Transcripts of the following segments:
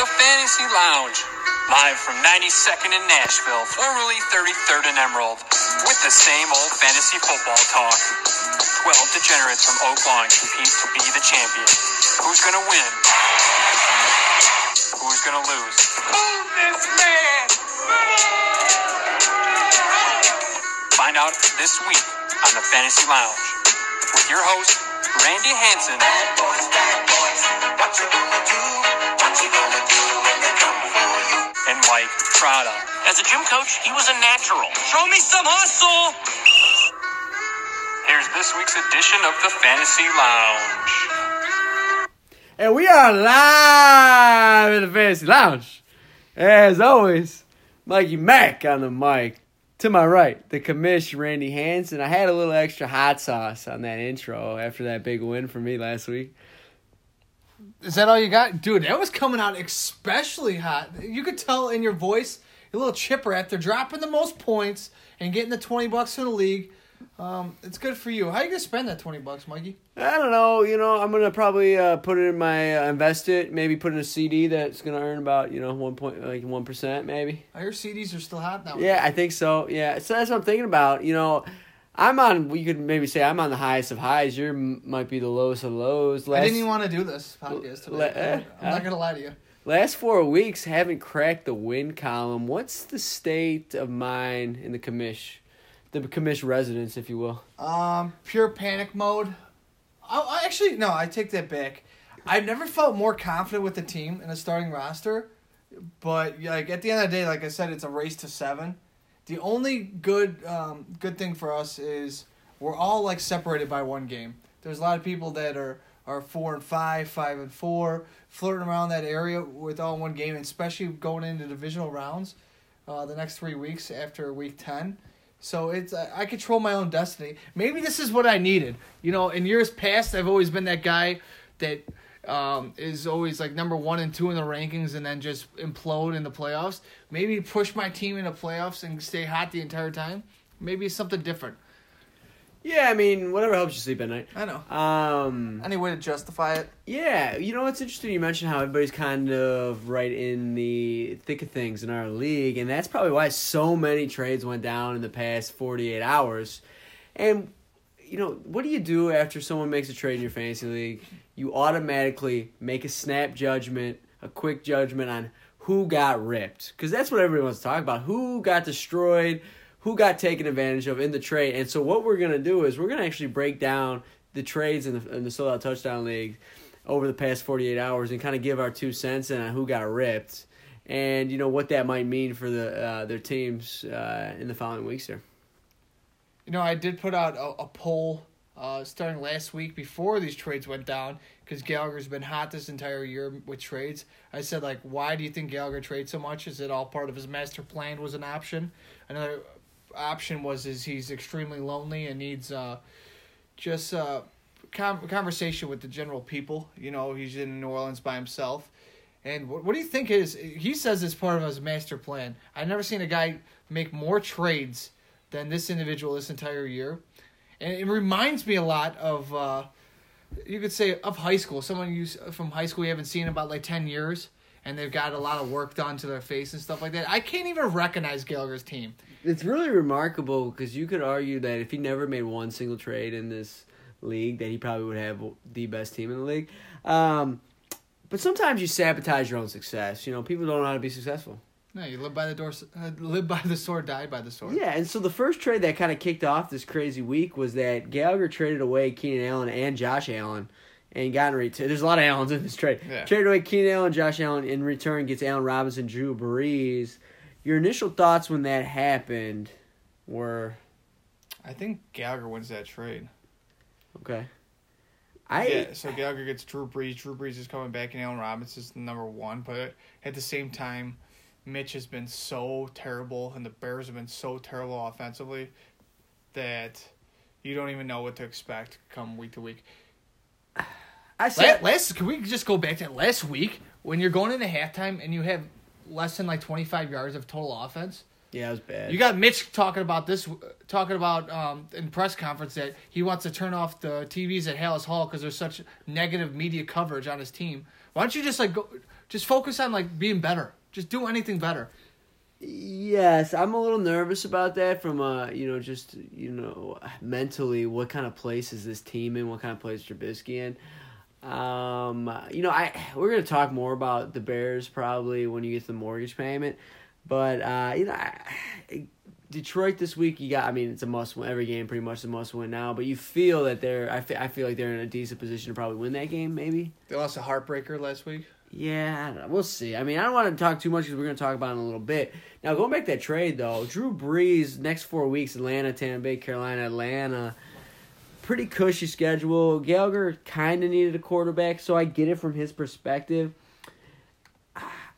the Fantasy Lounge. Live from 92nd in Nashville, formerly 33rd in Emerald, with the same old fantasy football talk. 12 degenerates from Oak Lawn compete to be the champion. Who's gonna win? Who's gonna lose? Move this man! Find out this week on the Fantasy Lounge with your host, Randy Hanson. And Mike Prada. As a gym coach, he was a natural. Show me some hustle. Here's this week's edition of the Fantasy Lounge. And we are live in the Fantasy Lounge. As always, Mikey Mack on the mic. To my right, the commish Randy Hanson. I had a little extra hot sauce on that intro after that big win for me last week. Is that all you got? Dude, that was coming out especially hot. You could tell in your voice, a little chipper after dropping the most points and getting the 20 bucks in the league. Um, it's good for you. How are you going to spend that 20 bucks, Mikey? I don't know. You know, I'm gonna probably uh, put it in my uh, invest it. Maybe put in a CD that's gonna earn about you know one point like one percent maybe. I hear CDs are still hot now. Yeah, I think so. Yeah, so that's what I'm thinking about. You know, I'm on. You could maybe say I'm on the highest of highs. You might be the lowest of lows. I didn't even want to do this podcast today. Le- eh, I'm not going to lie to you. last four weeks haven't cracked the win column. What's the state of mind in the commish, the commish residence, if you will? Um, pure panic mode. I, I actually no, I take that back. I've never felt more confident with the team in a starting roster, but like at the end of the day, like I said, it's a race to seven. The only good um, good thing for us is we're all like separated by one game. There's a lot of people that are are four and five, five and four, flirting around that area with all one game, especially going into divisional rounds, uh, the next three weeks after week ten. So it's I I control my own destiny. Maybe this is what I needed. You know, in years past, I've always been that guy that um, is always like number one and two in the rankings, and then just implode in the playoffs. Maybe push my team into playoffs and stay hot the entire time. Maybe something different. Yeah, I mean, whatever helps you sleep at night. I know. Um, Any way to justify it? Yeah, you know it's interesting. You mentioned how everybody's kind of right in the thick of things in our league, and that's probably why so many trades went down in the past forty eight hours. And you know, what do you do after someone makes a trade in your fantasy league? You automatically make a snap judgment, a quick judgment on who got ripped, because that's what everybody wants to talk about. Who got destroyed? Who got taken advantage of in the trade? And so what we're gonna do is we're gonna actually break down the trades in the in the sold out touchdown league over the past 48 hours and kind of give our two cents on who got ripped and you know what that might mean for the uh, their teams uh, in the following weeks here. You know, I did put out a, a poll uh, starting last week before these trades went down because Gallagher's been hot this entire year with trades. I said, like, why do you think Gallagher trades so much? Is it all part of his master plan was an option? Another option was is he's extremely lonely and needs uh, just uh, com- conversation with the general people. You know, he's in New Orleans by himself. And what, what do you think is he says it's part of his master plan? I've never seen a guy make more trades than this individual this entire year, and it reminds me a lot of uh, you could say of high school. Someone you from high school you haven't seen in about like ten years, and they've got a lot of work done to their face and stuff like that. I can't even recognize Gallagher's team. It's really remarkable because you could argue that if he never made one single trade in this league, that he probably would have the best team in the league. Um, but sometimes you sabotage your own success. You know, people don't know how to be successful. No, you live by the door, uh, live by the sword, die by the sword. Yeah, and so the first trade that kind of kicked off this crazy week was that Gallagher traded away Keenan Allen and Josh Allen and got in return. There's a lot of Allens in this trade. Yeah. Traded away Keenan Allen, Josh Allen in return gets Allen Robinson, Drew Brees. Your initial thoughts when that happened were I think Gallagher wins that trade. okay. I yeah, so Gallagher gets Drew Brees. Drew Brees is coming back, and Allen Robinson's number one. But at the same time, Mitch has been so terrible, and the Bears have been so terrible offensively that you don't even know what to expect come week to week. I Last, said last can we just go back to last week when you're going into halftime and you have less than like 25 yards of total offense? yeah, it was bad. You got Mitch talking about this, talking about um, in press conference that he wants to turn off the TVs at Halas Hall because there's such negative media coverage on his team. Why don't you just like go Just focus on like being better. Just do anything better. Yes, I'm a little nervous about that from uh, you know, just you know, mentally what kind of place is this team in, what kind of place is Trubisky in. Um, you know, I we're gonna talk more about the Bears probably when you get the mortgage payment, but uh, you know, I, Detroit this week you got. I mean, it's a must win. Every game pretty much is a must win now, but you feel that they're. I feel, I feel like they're in a decent position to probably win that game. Maybe. They lost a heartbreaker last week. Yeah, we'll see. I mean, I don't want to talk too much because we're going to talk about it in a little bit. Now, going back to that trade, though, Drew Brees, next four weeks, Atlanta, Tampa Bay, Carolina, Atlanta. Pretty cushy schedule. Gallagher kind of needed a quarterback, so I get it from his perspective.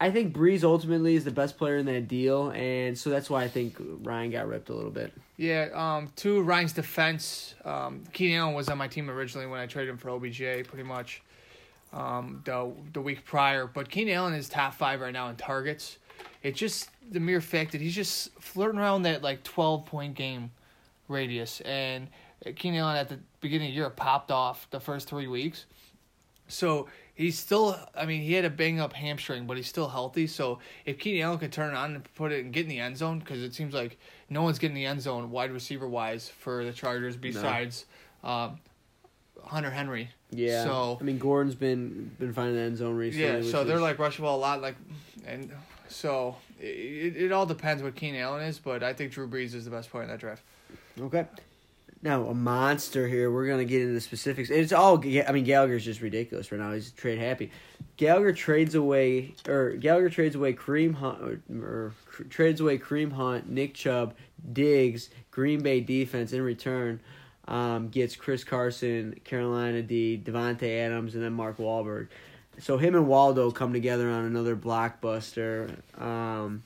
I think Brees ultimately is the best player in that deal, and so that's why I think Ryan got ripped a little bit. Yeah, um, to Ryan's defense, um, Keenan Allen was on my team originally when I traded him for OBJ, pretty much um, the the week prior. But Keenan Allen is top five right now in targets. It's just the mere fact that he's just flirting around that like twelve point game radius, and Keenan Allen at the beginning of the year popped off the first three weeks. So he's still, I mean, he had a bang up hamstring, but he's still healthy. So if Keenan Allen could turn it on and put it and get in the end zone, because it seems like no one's getting the end zone wide receiver wise for the Chargers besides no. um, Hunter Henry. Yeah. So I mean, Gordon's been been finding the end zone recently. Yeah. So they're is... like rushing ball a lot, like, and so it, it all depends what Keenan Allen is, but I think Drew Brees is the best player in that draft. Okay. Now a monster here. We're gonna get into the specifics. It's all. I mean, Gallagher's just ridiculous right now. He's trade happy. Gallagher trades away, or Gallagher trades away Kareem Hunt, or, or trades away Kareem Hunt, Nick Chubb, Diggs, Green Bay defense in return um, gets Chris Carson, Carolina D, Davante Adams, and then Mark Wahlberg. So him and Waldo come together on another blockbuster. Um,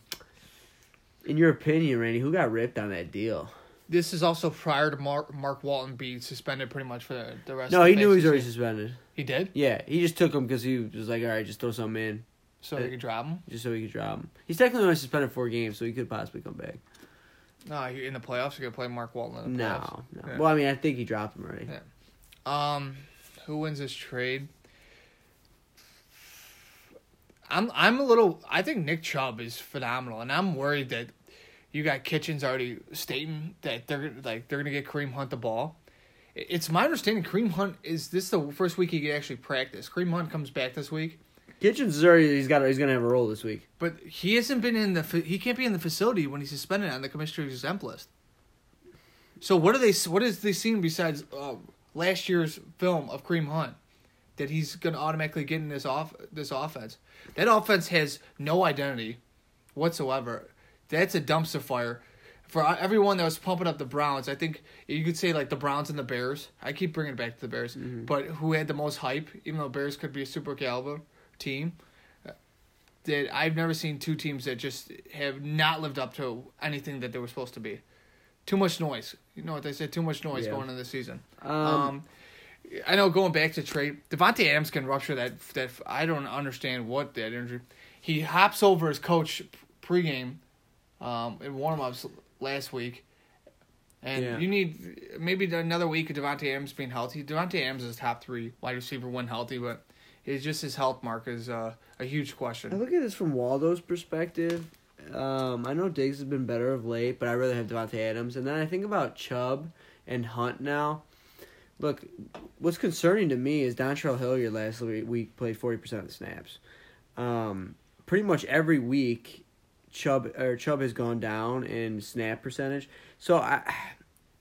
in your opinion, Randy, who got ripped on that deal? This is also prior to Mark Mark Walton being suspended pretty much for the, the rest. No, he knew he was already suspended. He did. Yeah, he just took him because he was like, "All right, just throw something in." So he could drop him. Just so he could drop him. He's technically only suspended four games, so he could possibly come back. No, in the playoffs, you're gonna play Mark Walton. In the no, playoffs. no. Yeah. Well, I mean, I think he dropped him already. Yeah. Um, who wins this trade? I'm I'm a little. I think Nick Chubb is phenomenal, and I'm worried that you got Kitchens already stating that they're like they're gonna get Kareem Hunt the ball. It's my understanding Kareem Hunt is this the first week he can actually practice. Kareem Hunt comes back this week. Kitchens is already he's got he's gonna have a role this week. But he hasn't been in the he can't be in the facility when he's suspended on the commissioner's exempt list. So what are they what is they seen besides uh, last year's film of Kareem Hunt that he's gonna automatically get in this off this offense? That offense has no identity whatsoever. That's a dumpster fire for everyone that was pumping up the Browns, I think you could say like the Browns and the Bears. I keep bringing it back to the Bears, mm-hmm. but who had the most hype? Even though Bears could be a super caliber, team that I've never seen two teams that just have not lived up to anything that they were supposed to be. Too much noise. You know what they said? Too much noise yeah. going into the season. Um, um, I know going back to trade, Davante Adams can rupture that. That I don't understand what that injury. He hops over his coach pregame, um, in warmups last week, and yeah. you need maybe another week of Davante Adams being healthy. Davante Adams is top three wide receiver when healthy, but it's just his health mark is uh, a huge question. I look at this from Waldo's perspective. Um, I know Diggs has been better of late, but I rather have Davante Adams. And then I think about Chubb and Hunt now. Look, what's concerning to me is Dontrell Hilliard last week we played forty percent of the snaps. Um, pretty much every week, Chubb or Chubb has gone down in snap percentage. So I,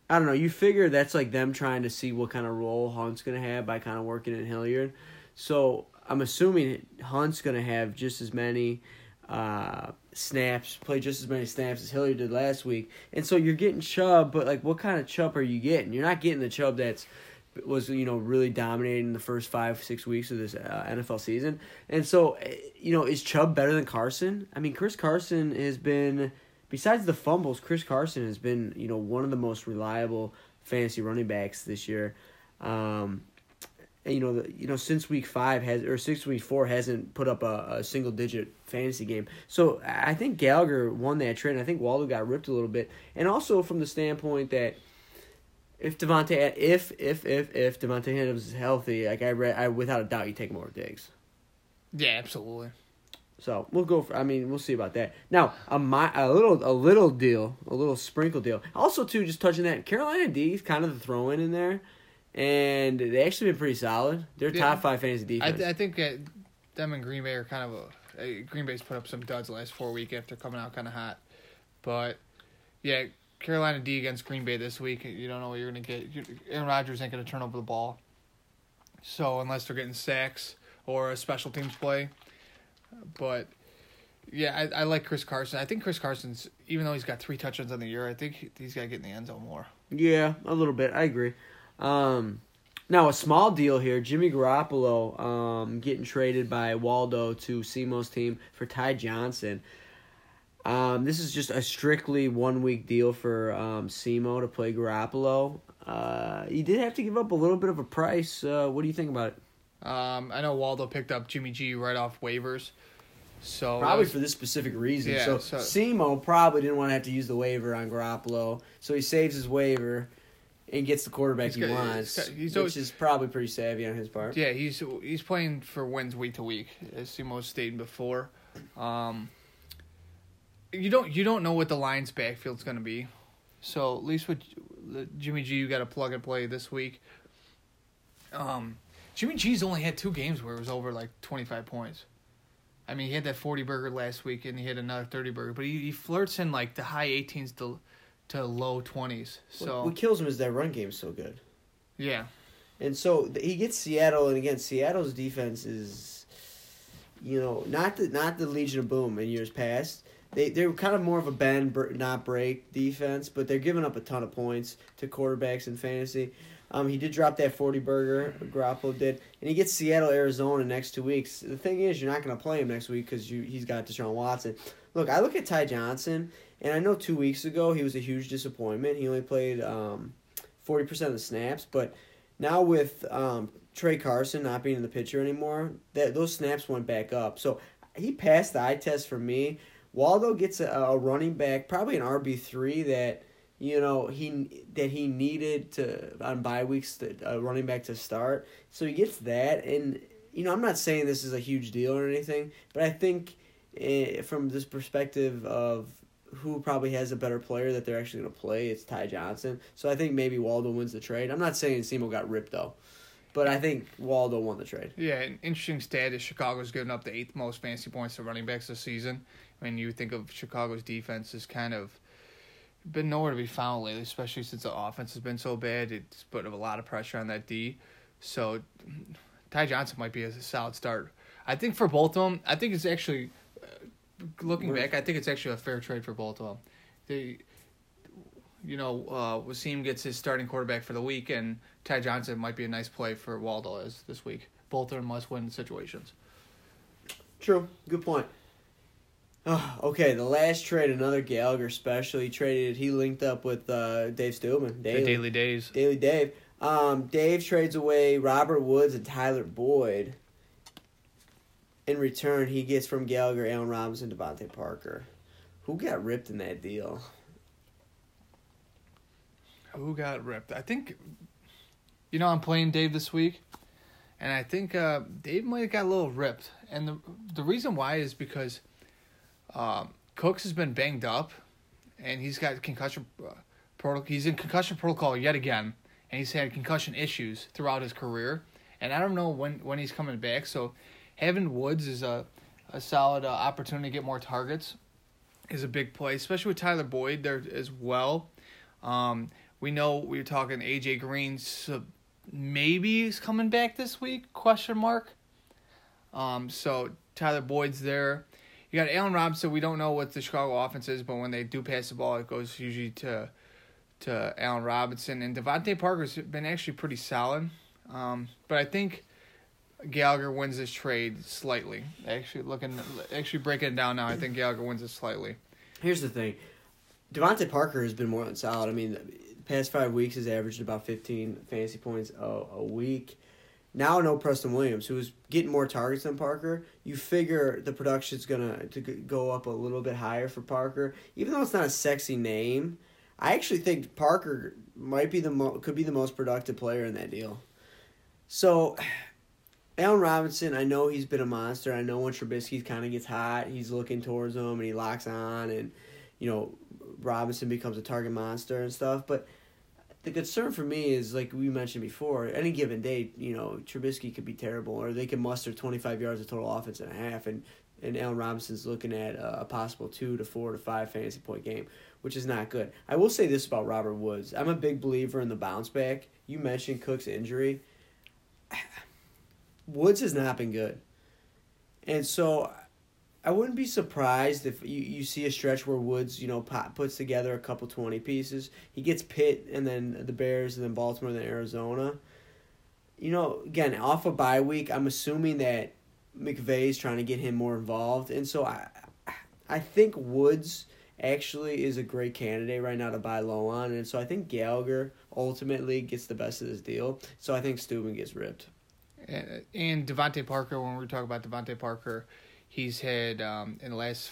I don't know. You figure that's like them trying to see what kind of role Hunt's gonna have by kind of working in Hilliard. So I'm assuming Hunt's going to have just as many uh, snaps, play just as many snaps as Hilliard did last week. And so you're getting Chubb, but like what kind of Chubb are you getting? You're not getting the Chubb that's was you know really dominating the first five six weeks of this uh, NFL season. And so eh, you know is Chubb better than Carson? I mean, Chris Carson has been besides the fumbles, Chris Carson has been you know one of the most reliable fantasy running backs this year. Um, you know, the, you know, since week five has or six week four hasn't put up a, a single digit fantasy game. So I think Gallagher won that trade. I think Waldo got ripped a little bit, and also from the standpoint that if Davante, if if if if Davante Adams is healthy, like I read, I without a doubt you take more Diggs. Yeah, absolutely. So we'll go. For, I mean, we'll see about that. Now a my a little a little deal, a little sprinkle deal. Also, too, just touching that Carolina D is kind of the throw in in there, and they actually been pretty solid. They're Yeah. top five fantasy I, defense. th- I think uh, them and Green Bay are kind of a. Uh, Green Bay's put up some duds the last four week after coming out kind of hot, but yeah, Carolina D against Green Bay this week. You don't know what you're gonna get. Aaron Rodgers ain't gonna turn over the ball, so unless they're getting sacks or a special teams play, but. Yeah, I, I like Chris Carson. I think Chris Carson's even though he's got three touchdowns on the year, I think he- he's got to get in the end zone more. Yeah, a little bit. I agree. Um, now a small deal here: Jimmy Garoppolo um, getting traded by Waldo to Simo's team for Ty Johnson. Um, this is just a strictly one week deal for um, Simo to play Garoppolo. Uh, he did have to give up a little bit of a price. Uh, what do you think about it? Um, I know Waldo picked up Jimmy G right off waivers, so Probably was- for this specific reason. Yeah, so, so- Simo probably didn't want to have to use the waiver on Garoppolo, so he saves his waiver and gets the quarterback He's he got- he's wants, got- he's which always- is probably pretty savvy on his part. Yeah, he's he's playing for wins week to week, as Simo stated before. Um, you don't you don't know what the Lions' backfield's going to be, so at least with Jimmy G, you got to plug and play this week. Um, Jimmy G's only had two games where it was over like twenty five points. I mean, he had that forty burger last week, and he had another thirty burger, but he, he flirts in like the high eighteens to to low twenties. So what kills him is that run game is so good. yeah, And so he gets Seattle, and again, Seattle's defense is, you know, not the not the Legion of Boom in years past. They they're kind of more of a bend not break defense, but they're giving up a ton of points to quarterbacks in fantasy. Um, he did drop that forty burger, Garoppolo did, and he gets Seattle, Arizona next two weeks. The thing is, you're not going to play him next week because you he's got Deshaun Watson. Look, I look at Ty Johnson, and I know two weeks ago he was a huge disappointment. He only played um, forty percent of the snaps, but now with um, Tra Carson not being in the picture anymore, that those snaps went back up. So he passed the eye test for me. Waldo gets a, a running back, probably an RB three that you know he that he needed to on bye weeks to, a running back to start. So he gets that, and you know I'm not saying this is a huge deal or anything, but I think eh, from this perspective of who probably has a better player that they're actually going to play, it's Ty Johnson. So I think maybe Waldo wins the trade. I'm not saying Simo got ripped though, but I think Waldo won the trade. Yeah, an interesting stat is Chicago's given up the eighth most fantasy points to running backs this season. When you think of Chicago's defense has kind of been nowhere to be found lately, especially since the offense has been so bad. It's put a lot of pressure on that D. So Ty Johnson might be a solid start. I think for both of them, I think it's actually looking back. I think it's actually a fair trade for both of them. They, you know, uh, Wasim gets his starting quarterback for the week, and Ty Johnson might be a nice play for Waldo as this week. Both are in must-win situations. True. Good point. Oh, okay, the last trade, another Gallagher special. He traded. He linked up with uh, Dave Stillman. The Daily, daily days. Daily Dave. Um, Dave trades away Robert Woods and Tyler Boyd. In return, he gets from Gallagher, Allen Robinson, DeVante Parker. Who got ripped in that deal? Who got ripped? I think, you know, I'm playing Dave this week, and I think uh, Dave might have got a little ripped. And the the reason why is because um, Cooks has been banged up, and he's got concussion uh, protocol. He's in concussion protocol yet again, and he's had concussion issues throughout his career. And I don't know when when he's coming back. So having Woods is a a solid uh, opportunity to get more targets. Is a big play, especially with Tyler Boyd there as well. Um, we know we were talking AJ Green, so maybe he's coming back this week? Question mark. Um, so Tyler Boyd's there. You got Allen Robinson. We don't know what the Chicago offense is, but when they do pass the ball, it goes usually to to Allen Robinson and DeVante Parker's been actually pretty solid. Um, but I think Gallagher wins this trade slightly. Actually, looking actually breaking it down now, I think Gallagher wins it slightly. Here's the thing. DeVante Parker has been more than solid. I mean, past five weeks has averaged about 15 fantasy points a, a week. Now, no Preston Williams, who's getting more targets than Parker. You figure the production's gonna to go up a little bit higher for Parker, even though it's not a sexy name. I actually think Parker might be the mo- could be the most productive player in that deal. So, Allen Robinson, I know he's been a monster. I know when Trubisky kind of gets hot, he's looking towards him and he locks on, and you know Robinson becomes a target monster and stuff. But the concern for me is like we mentioned before. Any given day, you know Trubisky could be terrible, or they can muster twenty five yards of total offense and a half, and and Allen Robinson's looking at a possible two to four to five fantasy point game, which is not good. I will say this about Robert Woods. I'm a big believer in the bounce back. You mentioned Cook's injury. Woods has not been good. And so I wouldn't be surprised if you, you see a stretch where Woods, you know, puts together a couple 20 pieces. He gets Pitt and then the Bears and then Baltimore and then Arizona. You know, again, off a of bye week, I'm assuming that McVay's trying to get him more involved. And so I I think Woods actually is a great candidate right now to buy low on. And so I think Gallagher ultimately gets the best of this deal. So I think Steuben gets ripped. And, and DeVante Parker, when we talk about DeVante Parker, he's had um, in the last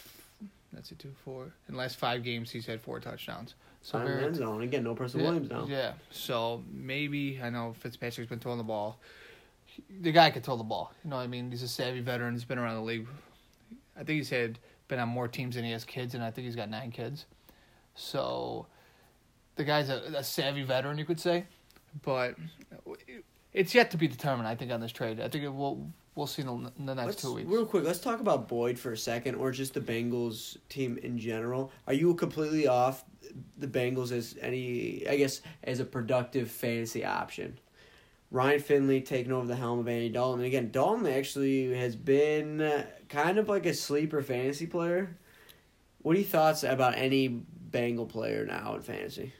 that's a two four in the last five games he's had four touchdowns. So very, end zone again, no Preston yeah, Williams now. Yeah, so maybe I know Fitzpatrick's been throwing the ball. The guy can throw the ball. You know, what I mean, he's a savvy veteran. He's been around the league. I think he's had been on more teams than he has kids, and I think he's got nine kids. So, the guy's a, a savvy veteran, you could say. But it's yet to be determined. I think on this trade, I think it will. We'll see in the, in the next let's, two weeks. Real quick, let's talk about Boyd for a second, or just the Bengals team in general. Are you completely off the Bengals as any? I guess as a productive fantasy option. Ryan Finley taking over the helm of Andy Dalton. And again, Dalton actually has been kind of like a sleeper fantasy player. What are your thoughts about any Bengal player now in fantasy?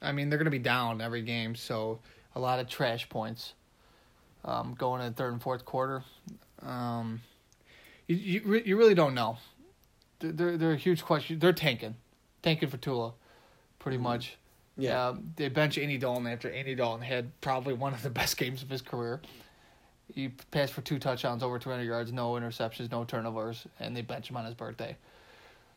I mean, they're going to be down every game, so a lot of trash points um, going in the third and fourth quarter. Um, you, you you really don't know. They're they're a huge question. They're tanking, tanking for Tua, pretty mm-hmm. much. Yeah, um, they bench Andy Dalton after Andy Dalton had probably one of the best games of his career. He passed for two touchdowns, over 200 yards, no interceptions, no turnovers, and they bench him on his birthday.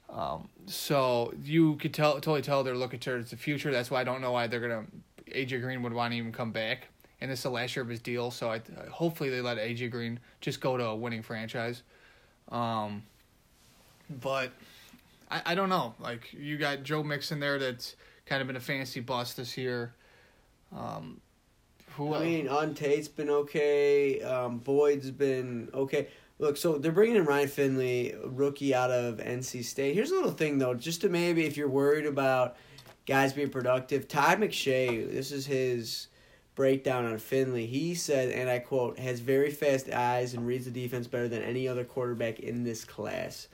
Um, so you could tell totally tell they're looking towards the future. That's why I don't know why they're gonna AJ Green would want to even come back. And this is the last year of his deal, so I hopefully they let AJ Green just go to a winning franchise. Um, but I, I don't know. Like you got Joe Mixon there that's kind of been a fantasy bust this year. Um, who I mean, Auden Tate's been okay. Um, Boyd's been okay. Look, so they're bringing in Ryan Finley, rookie out of NC State. Here's a little thing though, just to maybe if you're worried about guys being productive. Todd McShay, this is his breakdown on Finley. He said, and I quote, has very fast eyes and reads the defense better than any other quarterback in this class.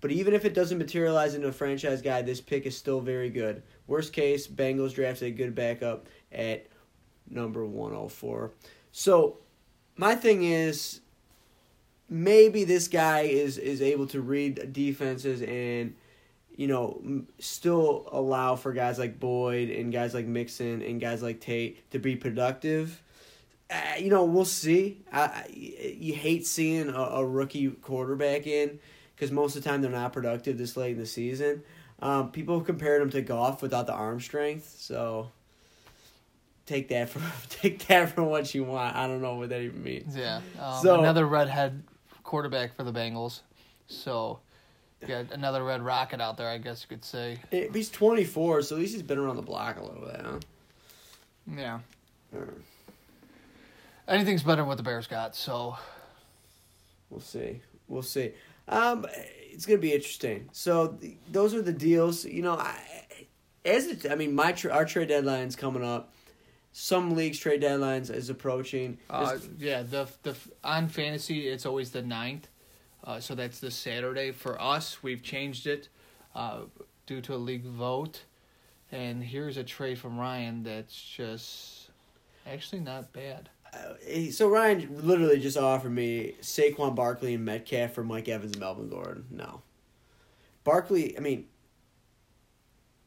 But even if it doesn't materialize into a franchise guy, this pick is still very good. Worst case, Bengals drafted a good backup at number 104. So, my thing is maybe this guy is is able to read defenses and you know, still allow for guys like Boyd and guys like Mixon and guys like Tate to be productive. Uh, you know, we'll see. I, I you hate seeing a, a rookie quarterback in because most of the time they're not productive this late in the season. Um, people have compared him to Goff without the arm strength, so take that for take that for what you want. I don't know what that even means. Yeah. Um, so another redhead quarterback for the Bengals. So yeah, another red rocket out there, I guess you could say. he's 24, so at least he's been around the block a little bit, huh? Yeah. Anything's better than what the Bears got, so. We'll see. We'll see. Um, it's gonna be interesting. So those are the deals. You know, I, as it, I mean, my tra- our trade deadline's coming up. Some leagues trade deadlines is approaching. Uh, yeah, the the on fantasy it's always the ninth. Uh, so that's this Saturday. For us, we've changed it uh, due to a league vote. And here's a trade from Ryan that's just actually not bad. Uh, so Ryan literally just offered me Saquon Barkley and Metcalf for Mike Evans and Melvin Gordon. No, Barkley. I mean,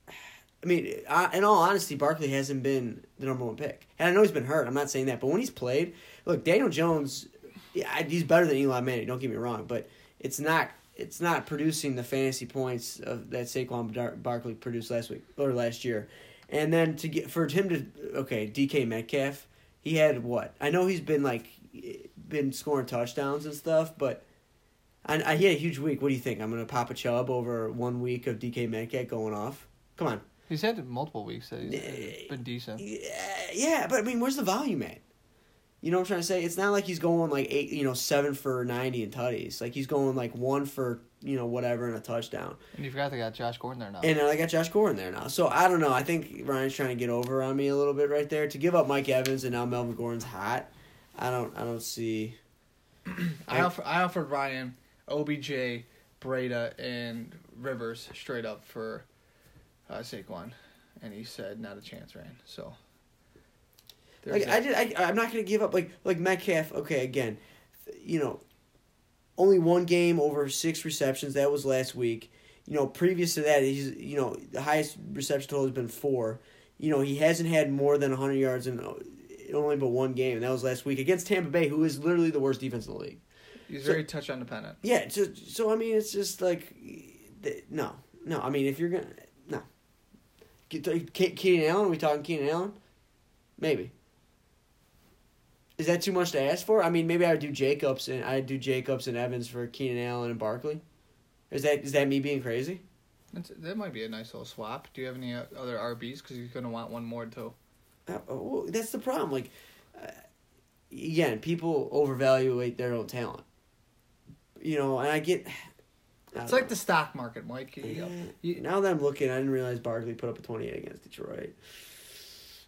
I mean, in all honesty, Barkley hasn't been the number one pick, and I know he's been hurt. I'm not saying that, but when he's played, look, Daniel Jones yeah, he's better than Eli Manning. Don't get me wrong, but it's not it's not producing the fantasy points of that Saquon Barkley produced last week or last year. And then to get for him to okay DK Metcalf, he had what I know he's been like been scoring touchdowns and stuff, but I, I he had a huge week. What do you think? I'm gonna pop a chub over one week of DK Metcalf going off. Come on. He's had multiple weeks that he's Yeah. been decent. Yeah, yeah, but I mean, where's the volume at? You know what I'm trying to say? It's not like he's going like eight, you know, seven for ninety in tutties. Like he's going like one for you know whatever and a touchdown. And you forgot they got Josh Gordon there now. And I got Josh Gordon there now. So I don't know. I think Ryan's trying to get over on me a little bit right there. To give up Mike Evans and now Melvin Gordon's hot. I don't. I don't see. I offer, I offered Ryan, OBJ, Breida, and Rivers straight up for uh, Saquon, and he said not a chance, Ryan. So. There's Like that. I did. I, I'm not gonna give up. Like like Metcalf. Okay, again, you know, only one game over six receptions. That was last week. You know, previous to that, he's you know the highest reception total has been four. You know, he hasn't had more than 100 yards in only but one game, and that was last week against Tampa Bay, who is literally the worst defense in the league. He's so- very touchdown dependent. Yeah, so, so I mean, it's just like, no, no. I mean, if you're gonna, no. Ke- Ke- Keenan Allen, are we talking Keenan Allen? Maybe. Is that too much to ask for? I mean, maybe I would do Jacobs and I'd do Jacobs and Evans for Keenan Allen and Barkley. Is that is that me being crazy? That's, that might be a nice little swap. Do you have any uh, other RBs? Because you're gonna want one more too. Uh, well, that's the problem. Like, uh, again, people overvaluate their own talent. You know, and I get. I It's like the stock market, Mike. You- Yeah. you- now that I'm looking, I didn't realize Barkley put up a 28 against Detroit.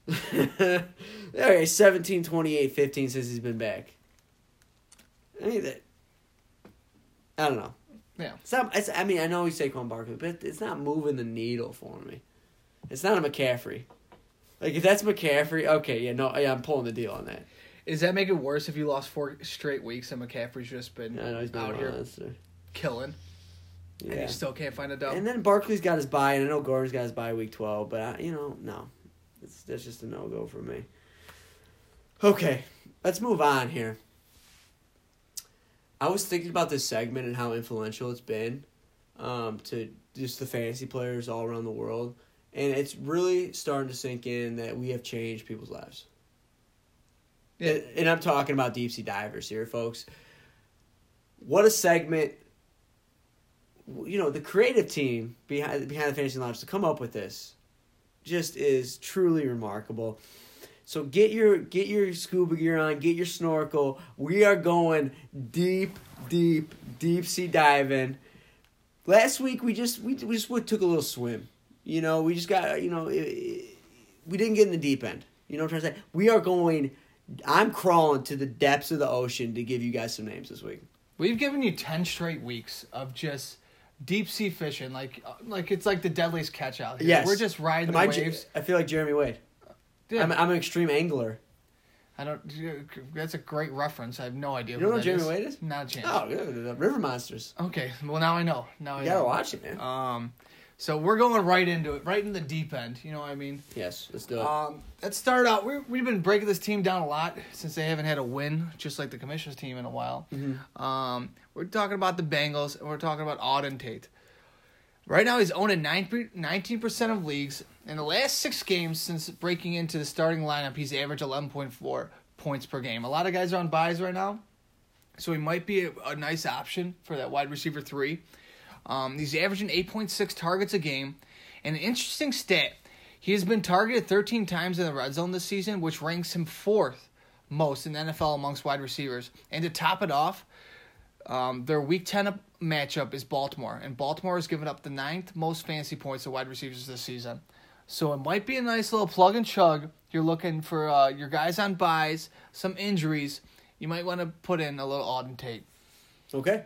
okay, 17, 28, 15 since he's been back. I mean, that, I don't know. Yeah. It's not, it's, I mean, I know he's Saquon Barkley, but it's not moving the needle for me. It's not a McCaffrey. Like, if that's McCaffrey, okay, yeah, no, yeah, I'm pulling the deal on that. Does that make it worse if you lost four straight weeks and McCaffrey's just been I know he's been out here honest, uh, killing, and Yeah. you still can't find a dub? And then Barkley's got his bye, and I know Gordon's got his bye week twelve, but I, you know, no, it's that's just a no go for me. Okay, let's move on here. I was thinking about this segment and how influential it's been um, to just the fantasy players all around the world, and it's really starting to sink in that we have changed people's lives. Yeah. And, and I'm talking about deep sea divers here, folks. What a segment! You know, the creative team behind behind the fantasy lounge to come up with this just is truly remarkable. So get your get your scuba gear on, get your snorkel. We are going deep, deep, deep sea diving. Last week we just we, we just took a little swim. You know, we just got you know it, it- we didn't get in the deep end. You know what I'm trying to say? We are going. I'm crawling to the depths of the ocean to give you guys some names this week. We've given you ten straight weeks of just deep sea fishing, like uh, like it's like the deadliest catch out here. Yes, we're just riding Am the I, J- waves. I feel like Jeremy Wade. Yeah, I'm, I'm an extreme angler. I don't. That's a great reference. I have no idea. You don't who know who is. Jeremy Wade is? Not a chance. Oh, yeah, the River Monsters. Okay, well now I know. Now I gotta know. watch it, man. Um, so we're going right into it, right in the deep end. You know what I mean? yes, let's do it. Um, let's start out. We're, we've been breaking this team down a lot since they haven't had a win, just like the commissioners team in a while. Um, we're talking about the Bengals, and we're talking about Auden Tate. Right now, he's owned in 19% of leagues. In the last six games since breaking into the starting lineup, he's averaged 11.4 points per game. A lot of guys are on buys right now, so he might be a, a nice option for that wide receiver three. Um, he's averaging 8.6 targets a game. And an interesting stat he has been targeted 13 times in the red zone this season, which ranks him fourth most in the NFL amongst wide receivers. And to top it off, um, their Week 10 matchup is Baltimore, and Baltimore has given up the ninth most fantasy points to wide receivers this season. So it might be a nice little plug and chug. You're looking for uh, your guys on buys, some injuries. You might want to put in a little Auden Tate. Okay.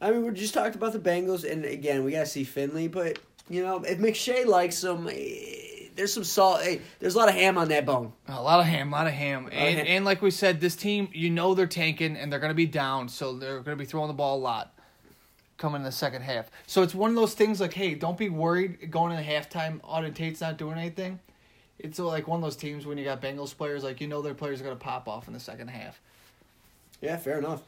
I mean, we just talked about the Bengals, and again, we gotta see Finley. But you know, if McShay likes him, eh, there's some salt. Hey, there's a lot of ham on that bone. A lot of ham, a lot of ham. And, ham. and like we said, this team, you know they're tanking and they're going to be down, so they're going to be throwing the ball a lot coming in the second half. So it's one of those things like, hey, don't be worried going into halftime, Auden Tate's not doing anything. It's like one of those teams when you got Bengals players, like you know their players are going to pop off in the second half. Yeah, fair enough.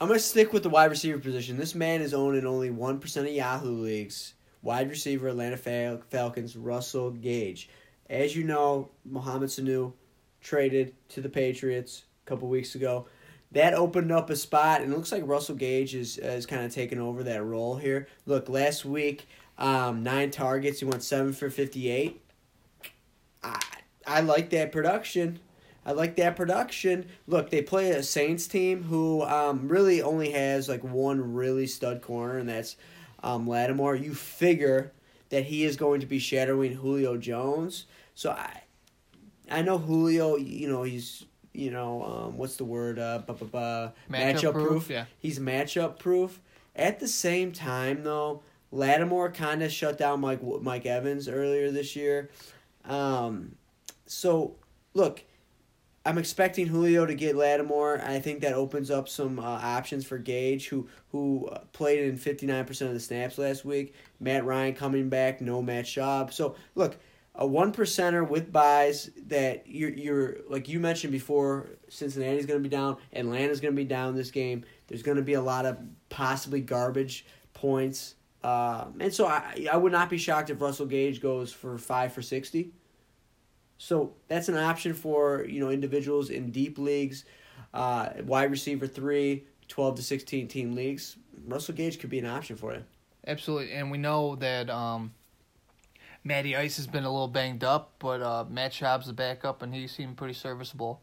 I'm gonna stick with the wide receiver position. This man is owned in only one percent of Yahoo leagues. Wide receiver, Atlanta Fal- Falcons, Russell Gage. As you know, Mohamed Sanu traded to the Patriots a couple weeks ago. that opened up a spot, and it looks like Russell Gage is is kind of taking over that role here. Look, last week, um, nine targets, he went seven for fifty eight. I I like that production. I like that production. Look, they play a Saints team who um, really only has like one really stud corner, and that's um, Lattimore. You figure that he is going to be shadowing Julio Jones. So I, I know Julio. You know he's you know um, what's the word uh, bu- bu- bu- Matchup matchup proof, proof. yeah. He's matchup proof. At the same time, though, Lattimore kind of shut down Mike Mike Evans earlier this year. Um, so look, I'm expecting Julio to get Lattimore. I think that opens up some uh, options for Gage, who who uh, played in 59% of the snaps last week. Matt Ryan coming back, no Matt Schaub. So look, a one percenter with buys that you're you're like you mentioned before. Cincinnati's going to be down. Atlanta's going to be down this game. There's going to be a lot of possibly garbage points. Um, and so I I would not be shocked if Russell Gage goes for five for sixty. So that's an option for you know individuals in deep leagues, uh, wide receiver three, 12 to sixteen team leagues. Russell Gage could be an option for you. Absolutely, and we know that um, Matty Ice has been a little banged up, but uh, Matt Schaub's the backup, and he seemed pretty serviceable.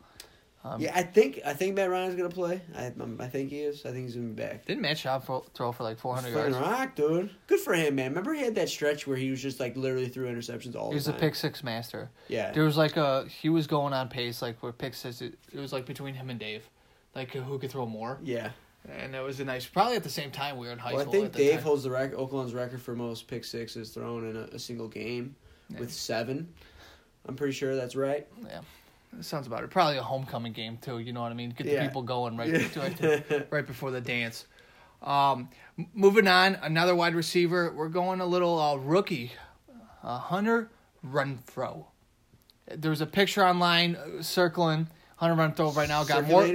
Um, Yeah, I think I think Matt Ryan's gonna play. I um, I think he is. I think he's gonna be back. Didn't Matt Schaub throw, throw for like 400 Fucking yards? rock, dude. Good for him, man. Remember he had that stretch where he was just like literally threw interceptions all He was the a pick six master. Yeah. There was like a he was going on pace like where pick six. It, it was like between him and Dave, like who could throw more. Yeah. And it was a nice. Probably at the same time we were in high Well, I think Dave time. holds the record, Oakland's record for most pick sixes thrown in a, a single game Yeah. with seven. I'm pretty sure that's right. Yeah, sounds about it. Probably a homecoming game too. You know what I mean? Get the Yeah. people going right, Yeah. right, right before the dance. Um, moving on, another wide receiver. We're going a little uh, rookie, uh, Hunter Renfrow. There was a picture online uh, circling Hunter Renfrow right now. Got more,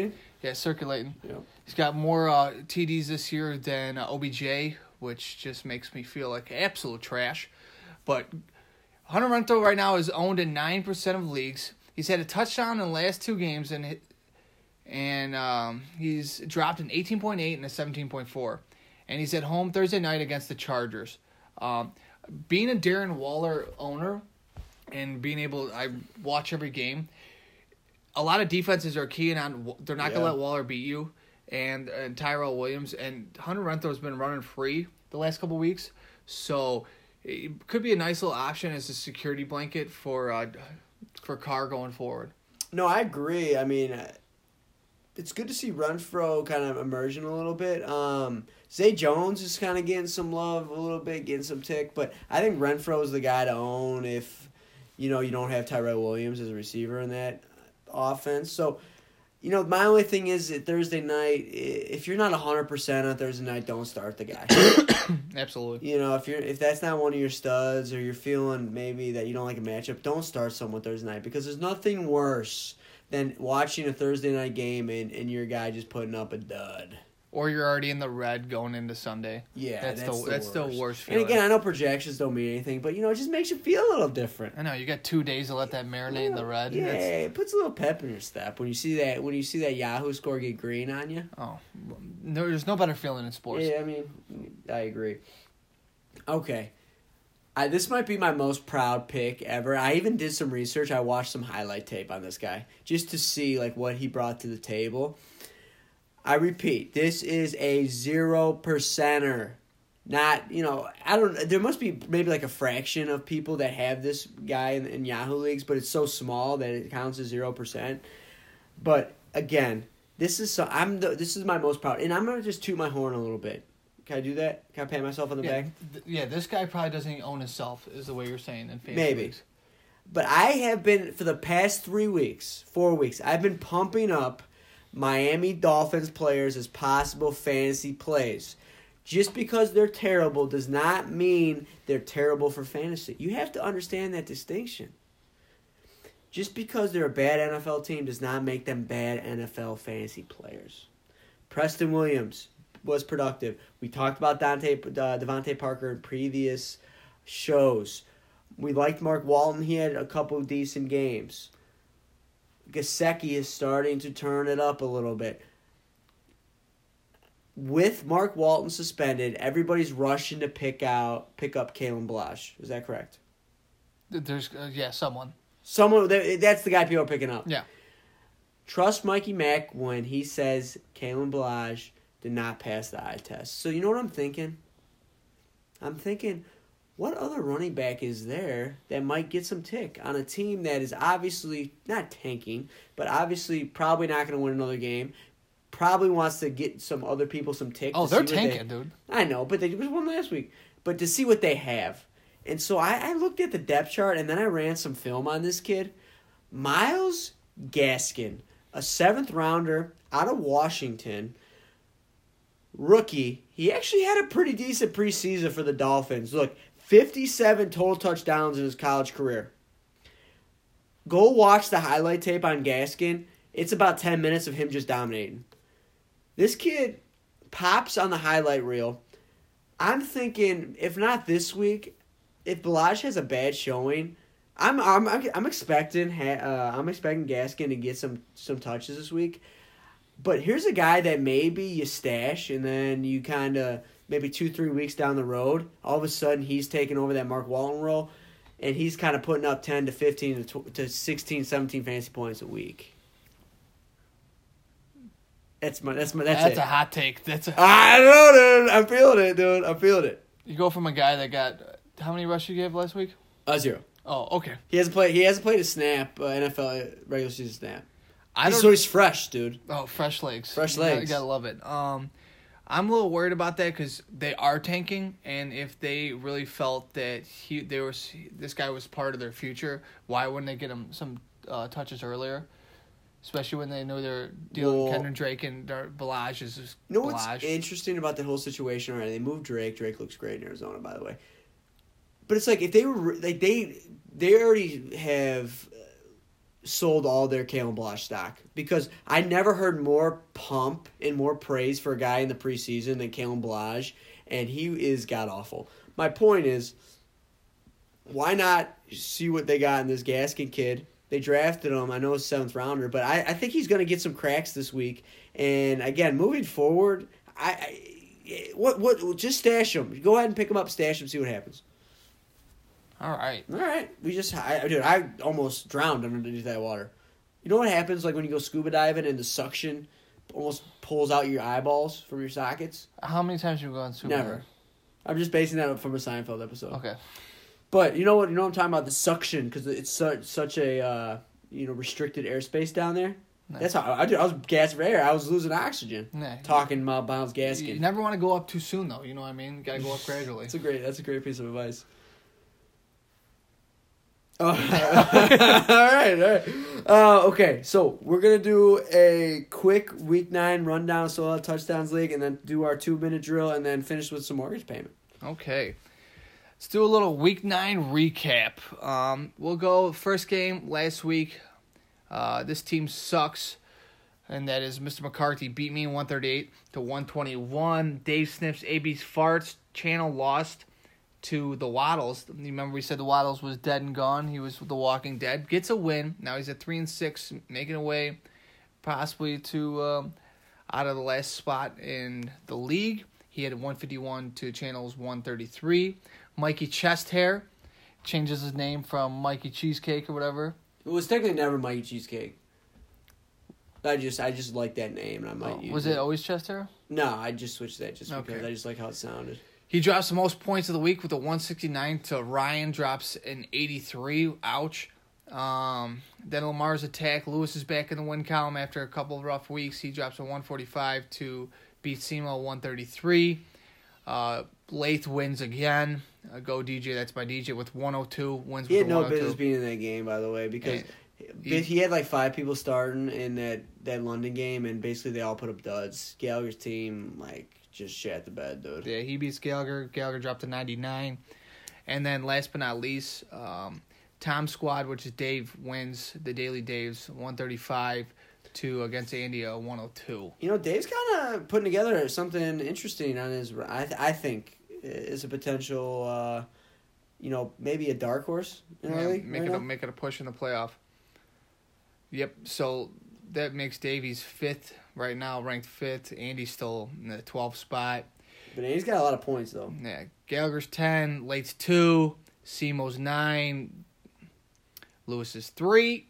yeah, circulating. Yeah. He's got more uh, TDs this year than uh, OBJ, which just makes me feel like absolute trash. But Hunter Renfrow right now is owned in nine percent of leagues. He's had a touchdown in the last two games, and and um, he's dropped an eighteen point eight and a seventeen point four, and he's at home Thursday night against the Chargers. Um, being a Darren Waller owner and being able, I watch every game. A lot of defenses are keying on. They're not gonna let Waller beat you, and and Tyrell Williams and Hunter Renfrow's been running free the last couple weeks, so it could be a nice little option as a security blanket for uh, for Carr going forward. No, I agree. I mean, uh, it's good to see Renfrow kind of emerging a little bit. Um, Zay Jones is kind of getting some love a little bit, getting some tick, but I think Renfrow is the guy to own if you know you don't have Tyrell Williams as a receiver in that offense. So, you know, my only thing is Thursday night, if you're not hundred percent on Thursday night, don't start the guy. Absolutely. you know, if you're if that's not one of your studs or you're feeling maybe that you don't like a matchup, don't start someone Thursday night because there's nothing worse than watching a Thursday night game and, and your guy just putting up a dud. Or you're already in the red going into Sunday. Yeah, that's, that's the, the that's the worst. worst And again, I know projections don't mean anything, but you know, it just makes you feel a little different. I know you got two days to let that marinate in the red. Yeah, That's- it puts a little pep in your step when you see that when you see that Yahoo score get green on you. oh, no, there's no better feeling in sports. Yeah, I mean, I agree. Okay. I, this might be my most proud pick ever. I even did some research. I watched some highlight tape on this guy just to see like what he brought to the table. I repeat, this is a zero percenter. Not, you know, I don't. There must be maybe like a fraction of people that have this guy in, in Yahoo leagues, but it's so small that it counts as zero percent. But again, this is so. I'm the. This is my most proud, and I'm gonna just toot my horn a little bit. Can I do that? Can I pat myself on the Yeah, back? th- yeah, this guy probably doesn't even own himself, is the way you're saying in fantasy Maybe. leagues. But I have been for the past three weeks, four weeks. I've been pumping up Miami Dolphins players as possible fantasy plays. Just because they're terrible does not mean they're terrible for fantasy. You have to understand that distinction. Just because they're a bad NFL team does not make them bad NFL fantasy players. Preston Williams was productive. We talked about Dante uh, DeVante Parker in previous shows. We liked Mark Walton. He had a couple decent games. Gesicki is starting to turn it up a little bit. with Mark Walton suspended, everybody's rushing to pick out pick up Kalen Ballage. Is that correct? There's uh, yeah, someone. Someone that's the guy people are picking up. Yeah. Trust Mikey Mack when he says Kalen Ballage did not pass the eye test. So you know what I'm thinking? I'm thinking, what other running back is there that might get some tick on a team that is obviously not tanking, but obviously probably not going to win another game. Probably wants to get some other people some tick. Oh, to they're see what they- tanking, dude. I know, but they just won last week. But to see what they have. And so I, I looked at the depth chart and then I ran some film on this kid. Myles Gaskin, a seventh rounder out of Washington, rookie. He actually had a pretty decent preseason for the Dolphins. Look, 57 total touchdowns in his college career. Go watch the highlight tape on Gaskin. It's about 10 minutes of him just dominating. This kid pops on the highlight reel. I'm thinking, if not this week, if Ballage has a bad showing, I'm I'm I'm, I'm expecting uh, I'm expecting Gaskin to get some some touches this week. But here's a guy that maybe you stash and then you kind of maybe two three weeks down the road, all of a sudden he's taking over that Mark Walton role, and he's kind of putting up ten to fifteen to, tw- to 16, 17 fantasy points a week. That's my that's my that's, That's, it. a hot take. That's a, I know, dude. I'm feeling it, dude. I'm feeling it. you go from a guy that got how many rushes you gave last week? A zero. Oh, okay. He hasn't played. He hasn't played a snap, uh, NFL regular season snap. I he's fresh, dude. oh, fresh legs. Fresh You gotta- legs. You gotta love it. Um, I'm a little worried about that because they are tanking, and if they really felt that he, they were, this guy was part of their future, why wouldn't they get him some uh, touches earlier? Especially when they know they're dealing Well- with Kendrick Drake and Ballage is just You know what's interesting about the whole situation? Right, they moved Drake. Drake looks great in Arizona, by the way. But it's like if they were like they they already have sold all their Kalen Ballage stock because I never heard more pump and more praise for a guy in the preseason than Kalen Ballage, and he is god awful. My point is, why not see what they got in this Gaskin kid? They drafted him. I know it's seventh rounder, but I, I think he's going to get some cracks this week. And again, moving forward, I, I what what just stash him. Go ahead and pick him up, stash him, see what happens. All right. All right, we just I, dude, I almost drowned underneath that water. You know what happens like when you go scuba diving and the suction almost pulls out your eyeballs from your sockets? How many times have you gone super? Never. I'm just basing that up from a Seinfeld episode. Okay. But you know what? You know what I'm talking about the suction because it's such such a uh, you know restricted airspace down there. No. That's how I, did. I was gasping for air. I was losing oxygen. Nah. Talking about Myles You never want to go up too soon, though. You know what I mean? Got to go up gradually. That's a great. That's a great piece of advice. Oh, all right, all right. Uh, okay, so we're gonna do a quick week nine rundown, so touchdowns league, and then do our two minute drill, and then finish with some mortgage payment. Okay. Let's do a little week nine recap. Um, we'll go first game last week. Uh, this team sucks, and that is Mr. McCarthy beat me 138 to 121. Dave Sniff's AB's farts channel lost to the Waddles. You remember we said the Waddles was dead and gone. He was the Walking Dead. Gets a win. Now he's at three and six, making away possibly to um, out of the last spot in the league. He had 151 to channels 133. Mikey Chest Hair changes his name from Mikey Cheesecake or whatever. It was technically never Mikey Cheesecake. I just I just like that name, and I might Oh, use was it always Chest Hair? No, I just switched that just because I just like how it sounded. He drops the most points of the week with a 169 to Ryan drops an 83. Ouch. Um, then Lamar's attack. Lewis is back in the win column after a couple of rough weeks. He drops a 145 to beat Semo 133. Uh, Lath wins again. Uh, go DJ. That's my DJ with 102. Wins He with had no 102. business being in that game, by the way, because he- he, had like five people starting in that, that London game, and basically they all put up duds. Gallagher's team like just shat the bed, dude. Yeah, he beats Gallagher. Gallagher dropped to 99. And then last but not least, um, Tom Squad, which is Dave, wins the Daily Daves 135 to against Andy a 102. You know, Dave's kind of putting together something interesting on his. I th- I think is a potential. Uh, you know, maybe a dark horse Yeah, league. make right it now. a, make it a push in the playoff. Yep. So that makes Davies fifth right now, ranked fifth. Andy's still in the 12th spot. But he's got a lot of points though. Yeah, Gallagher's 10, Late's 2, Simo's 9, Lewis is 3.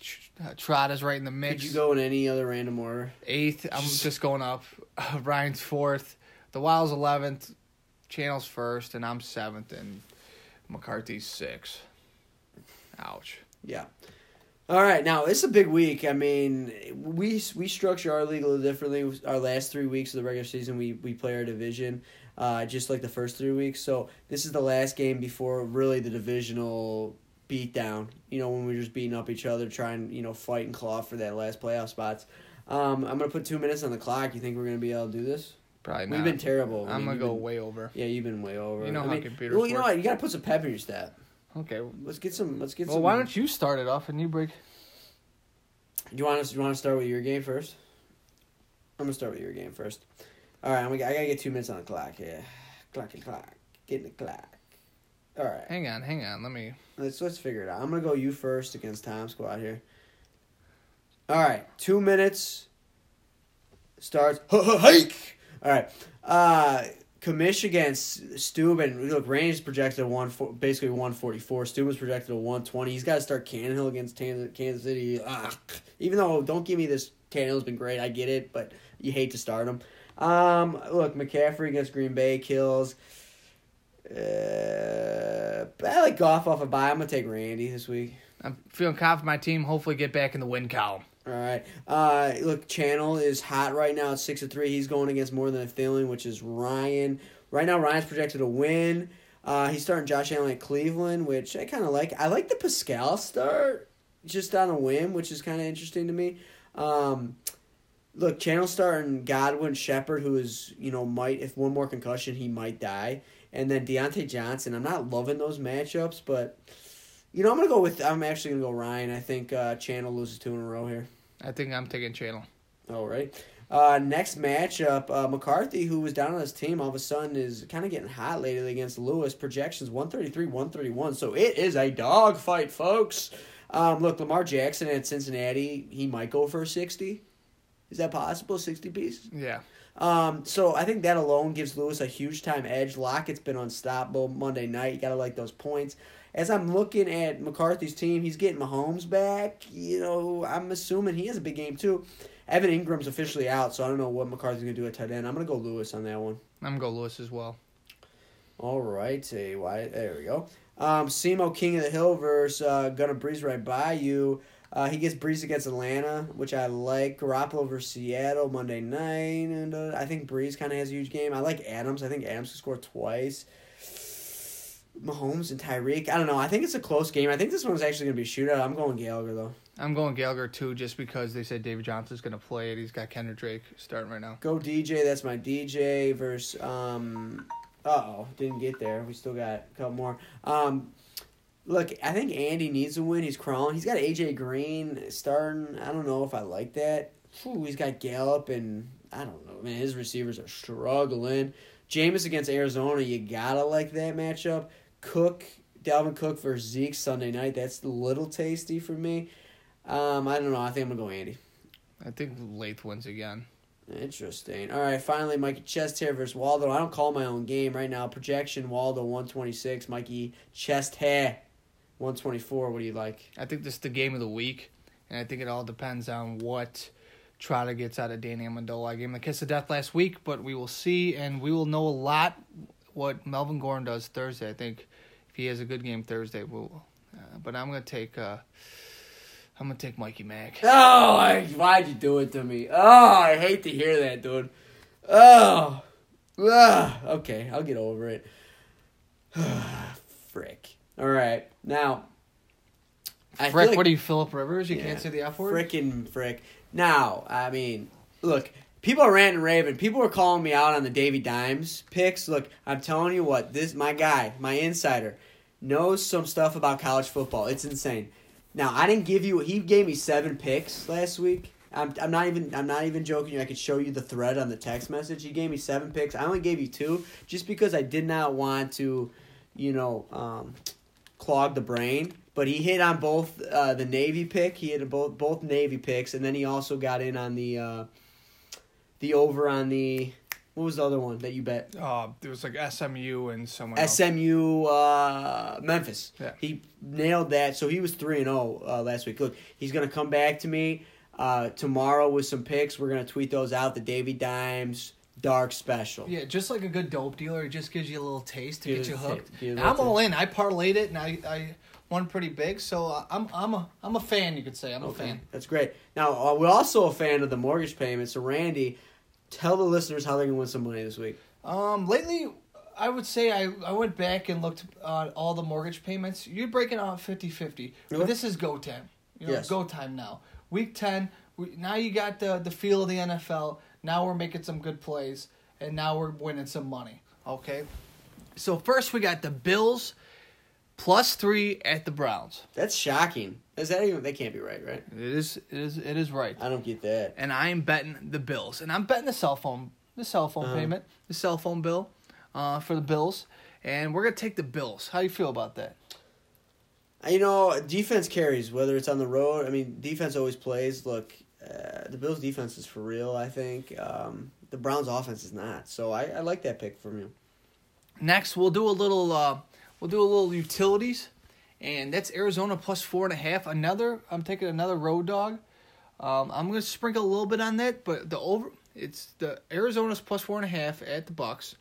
Tr- uh, Trotta's right in the mix. Could you go in any other random order? Eighth, I'm just going up. Ryan's fourth. The Wild's 11th. Channel's first, and I'm seventh, and McCarthy's sixth. Ouch. Yeah. All right, now it's a big week. I mean, we we structure our league a little differently. Our last three weeks of the regular season, we we play our division, uh, just like the first three weeks. So this is the last game before really the divisional beatdown. You know, when we're just beating up each other, trying you know fight and claw for that last playoff spots. Um, I'm gonna put two minutes on the clock. You think we're gonna be able to do this? Probably not. We've been terrible. I I'm mean, gonna go been- way over. Yeah, you've been way over. You know I how mean, computers Well, you know what? You gotta put some pep in your step. Okay. Let's get some. Let's get Well, some. Well, why don't you start it off and you break? Do you want us? You want to start with your game first? I'm gonna start with your game first. All right, I'm gonna, I gotta get two minutes on the clock. Yeah, clock and clock. Get in the clock. All right, Hang on, hang on. Let me. let's let's figure it out. I'm gonna go you first against Tom Squad here. All right, two minutes. Starts. Hike. All right. Uh, Kamish against Steuben. Look, range is projected one basically one forty four. Steuben's projected at one twenty. He's got to start Tannehill against Kansas, City. Ugh. Even though don't give me this. Tannehill's been great. I get it, but you hate to start him. Um, look, McCaffrey against Green Bay kills. Uh, I like Goff off a bye. I'm gonna take Randy this week. I'm feeling confident my team. Hopefully, get back in the win column. All right. Uh, look, Channel is hot right now at six to three. He's going against more than a feeling, which is Ryan. Right now, Ryan's projected to win. Uh, he's starting Josh Allen at Cleveland, which I kind of like. I like the Pascal start just on a whim, which is kind of interesting to me. Um, look, Channel starting Godwin Shepard, who is you know might if one more concussion he might die, and then Diontae Johnson. I'm not loving those matchups, but you know I'm gonna go with. I'm actually gonna go Ryan. I think uh, Channel loses two in a row here. I think I'm taking channel. All right. Uh, next matchup, uh, McCarthy, who was down on his team, all of a sudden is kind of getting hot lately against Lewis. Projections 133, 131. So it is a dogfight, folks. Um, look, Lamar Jackson at Cincinnati, he might go for a 60. Is that possible? 60 piece? Yeah. Um, so I think that alone gives Lewis a huge time edge. Lockett's been unstoppable Monday night. You gotta like those points. As I'm looking at McCarthy's team, he's getting Mahomes back. You know, I'm assuming he has a big game too. Evan Engram's officially out, so I don't know what McCarthy's gonna do at tight end. I'm gonna go Lewis on that one. I'm gonna go Lewis as well. All right, why? There we go. Um, Simo King of the Hill versus uh, gonna breeze right by you. Uh, he gets Brees against Atlanta, which I like. Garoppolo versus Seattle Monday night, and uh, I think Brees kind of has a huge game. I like Adams. I think Adams can score twice. Mahomes and Tyreek. I don't know. I think it's a close game. I think this one's actually gonna be a shootout. I'm going Gallagher though. I'm going Gallagher too, just because they said David Johnson's gonna play it. He's got Kendrick Drake starting right now. Go DJ. That's my DJ versus. Um, uh oh, didn't get there. We still got a couple more. Um, look, I think Andy needs a win. He's crawling. He's got AJ Green starting. I don't know if I like that. Whew, he's got Gallup and I don't know. Man, his receivers are struggling. Jameis against Arizona. You gotta like that matchup. Cook, Dalvin Cook versus Zeke Sunday night. That's a little tasty for me. Um, I don't know. I think I'm gonna go Andy. I think Lath wins again. Interesting. All right, finally, Mikey Chest hair versus Waldo. I don't call my own game right now. Projection Waldo 126, Mikey Chest hair 124. What do you like? I think this is the game of the week, and I think it all depends on what Trotter gets out of Danny Amendola. I gave him the kiss of death last week, but we will see, and we will know a lot what Melvin Gordon does Thursday. I think if he has a good game Thursday, we'll. Uh, but I'm gonna take. Uh, I'm gonna take Mikey Mack. Oh, I, why'd you do it to me? Oh, I hate to hear that, dude. Oh, ah, okay, I'll get over it. Frick. All right, now. I Frick, like- what are you, Philip Rivers? You Yeah. can't say the F word. Frickin' frick. Now, I mean, look, people are ranting and raving. People are calling me out on the Davy Dimes picks. Look, I'm telling you what, this my guy, my insider, knows some stuff about college football. It's insane. Now, I didn't give you. He gave me seven picks last week. I'm, I'm not even I'm not even joking. I could show you the thread on the text message. He gave me seven picks. I only gave you two just because I did not want to, you know, um, clog the brain. but he hit on both uh, the Navy pick. He hit both both Navy picks, and then he also got in on the uh, the over on the what was the other one that you bet? Uh, it was like SMU and someone else. SMU uh, Memphis. Yeah. He nailed that. So he was three and zero uh, last week. Look, he's gonna come back to me uh, tomorrow with some picks. We're gonna tweet those out. The Davy Dimes Dark Special. Yeah, just like a good dope dealer, it just gives you a little taste to Give get you hooked. taste, give it And a I'm all in. I parlayed it, and I, I won pretty big. So uh, I'm I'm a I'm a fan. You could say I'm a fan. that's great. Now uh, we're also a fan of the mortgage payment. So Randy, tell the listeners how they're gonna win some money this week. Um, lately, I would say I, I went back and looked on all the mortgage payments. You're breaking out 50-50. But this is go time. You know, Yes. go time now. Week 10, we, now you got the, the feel of the NFL. Now we're making some good plays. And now we're winning some money. Okay? So first we got the Bills plus three at the Browns. That's shocking. Is that even? That can't be right, right? It is it is it is right. I don't get that. and I am betting the Bills, and I'm betting the cell phone, the cell phone Uh-huh. payment, the cell phone bill, uh, for the Bills, and we're gonna take the Bills. How do you feel about that? You know, defense carries whether it's on the road. I mean, defense always plays. Look, uh, the Bills' defense is for real. I think um, the Browns' offense is not. So I, I like that pick from you. Next, we'll do a little, uh, we'll do a little utilities, and that's Arizona plus four and a half. Another, I'm taking another road dog. Um, I'm gonna sprinkle a little bit on that, but the over, it's the Arizona's plus four and a half at the Bucks,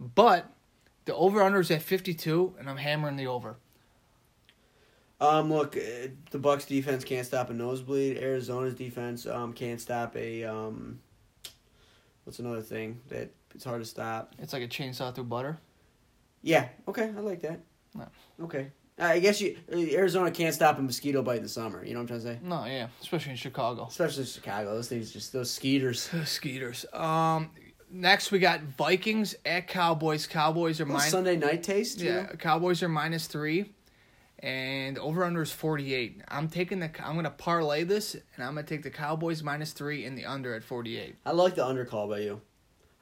but the over under is at 52, and I'm hammering the over. Um, look, uh, the Bucks' defense can't stop a nosebleed. Arizona's defense um, can't stop a um, what's another thing that it's hard to stop. It's like a chainsaw through butter. Yeah, okay, I like that. No. Okay, I guess you Arizona can't stop a mosquito bite in the summer. You know what I'm trying to say? No, yeah, especially in Chicago. Especially in Chicago. Those things just those skeeters. Skeeters. Um, next we got Vikings at Cowboys. Cowboys are minus. Sunday night taste. you Yeah, know? Cowboys are minus three, and over under is forty eight. I'm taking the. I'm gonna parlay this, and I'm gonna take the Cowboys minus three and the under at forty eight. I like the under call by you.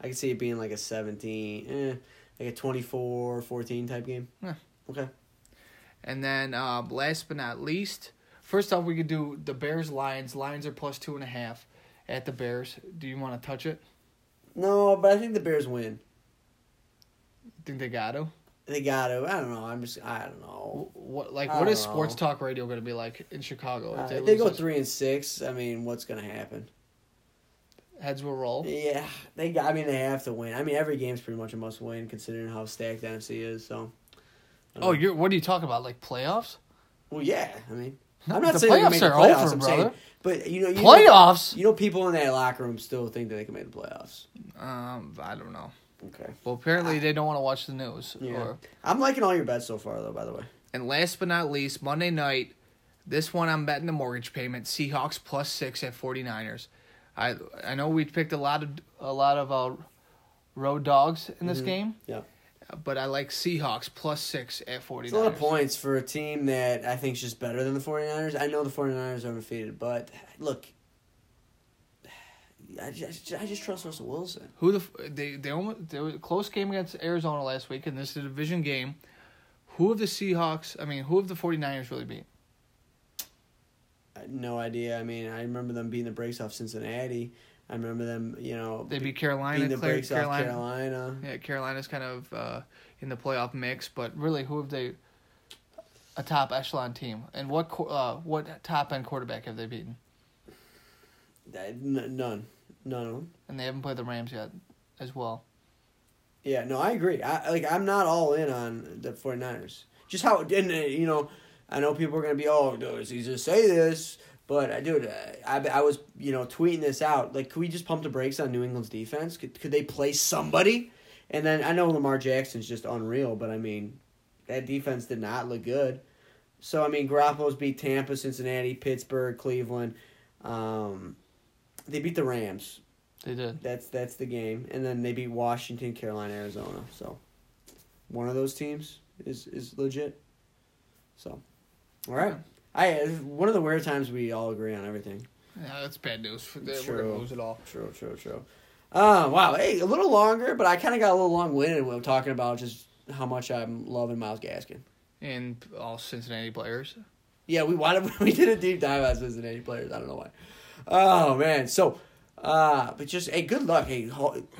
I can see it being like a 17, eh, like a 24, 14 type game. Yeah. Okay. And then uh, last but not least, first off we could do the Bears Lions. Lions are plus two and a half at the Bears. Do you want to touch it? No, but I think the Bears win. Think they got to? They got to. I don't know. I'm just. I don't know. What like what is don't sports talk radio going to be like in Chicago? Uh, if if they lose go three and six, I mean, what's gonna happen? heads will roll. Yeah, they. got- I mean, they have to win. I mean, every game's pretty much a must win, considering how stacked the NFC is. So. Oh, know. you're what are you talking about? Like playoffs? Well, yeah. I mean, I'm not the saying they can playoffs make the are playoffs. over, I'm brother. saying, but you know, you know, Playoffs? you know, people in that locker room still think that they can make the playoffs. Um, I don't know. Okay. Well, apparently they don't want to watch the news. Yeah. Or, I'm liking all your bets so far, though. By the way. and last but not least, Monday night, this one I'm betting the mortgage payment. Seahawks plus six at 49ers. I I know we picked a lot of a lot of uh, road dogs in this Mhm. game, Yeah. But I like Seahawks plus six at 49ers. It's a lot of points for a team that I think is just better than the 49ers. I know the 49ers are undefeated, but look, I just, I just trust Russell Wilson. Who the f- they they almost there was a close game against Arizona last week, and this is a division game. Who of the Seahawks? I mean, who of the 49ers really beat? I no idea. I mean, I remember them beating the brakes off Cincinnati. I remember them, you know, They beat Carolina. beating the Claire- brakes off Carolina. Yeah, Carolina's kind of uh, in the playoff mix, but really, who have they? A top echelon team, and what uh, what top end quarterback have they beaten? None, none of them. And they haven't played the Rams yet, as well. Yeah, no, I agree. I like I'm not all in on the 49ers. Just how and uh, you know, I know people are going to be oh, it's easy to say this, but I dude, uh, I I was, you know, tweeting this out. Like could we just pump the brakes on New England's defense? Could could they play somebody? And then I know Lamar Jackson's just unreal, but I mean, that defense did not look good. So I mean, Garoppolo's beat Tampa, Cincinnati, Pittsburgh, Cleveland. Um, they beat the Rams. They did. That's that's the game, and then they beat Washington, Carolina, Arizona. So one of those teams is is legit. So, all right. I one of the rare times we all agree on everything. Yeah, that's bad news. For the, We're True. gonna lose it all. True, true, true. Uh, wow. Hey, a little longer, but I kind of got a little long winded when I'm talking about just how much I'm loving Myles Gaskin. and all Cincinnati players. Yeah, we wanted we did a deep dive on Cincinnati players. I don't know why. Oh man, so uh, but just hey, good luck. Hey,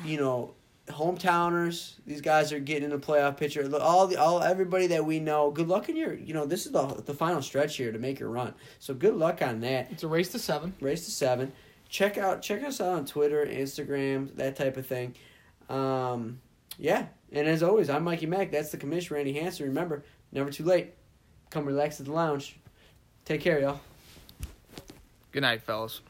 you know, hometowners. These guys are getting in the playoff picture. All the all everybody that we know. Good luck in your. You know, this is the the final stretch here to make your run. So good luck on that. It's a race to seven. Race to seven. Check out check us out on Twitter, Instagram, that type of thing. Um, yeah, and as always, I'm Mikey Mack. That's the commissioner, Randy Hanson. Remember, never too late. Come relax at the lounge. Take care, y'all. Good night, fellas.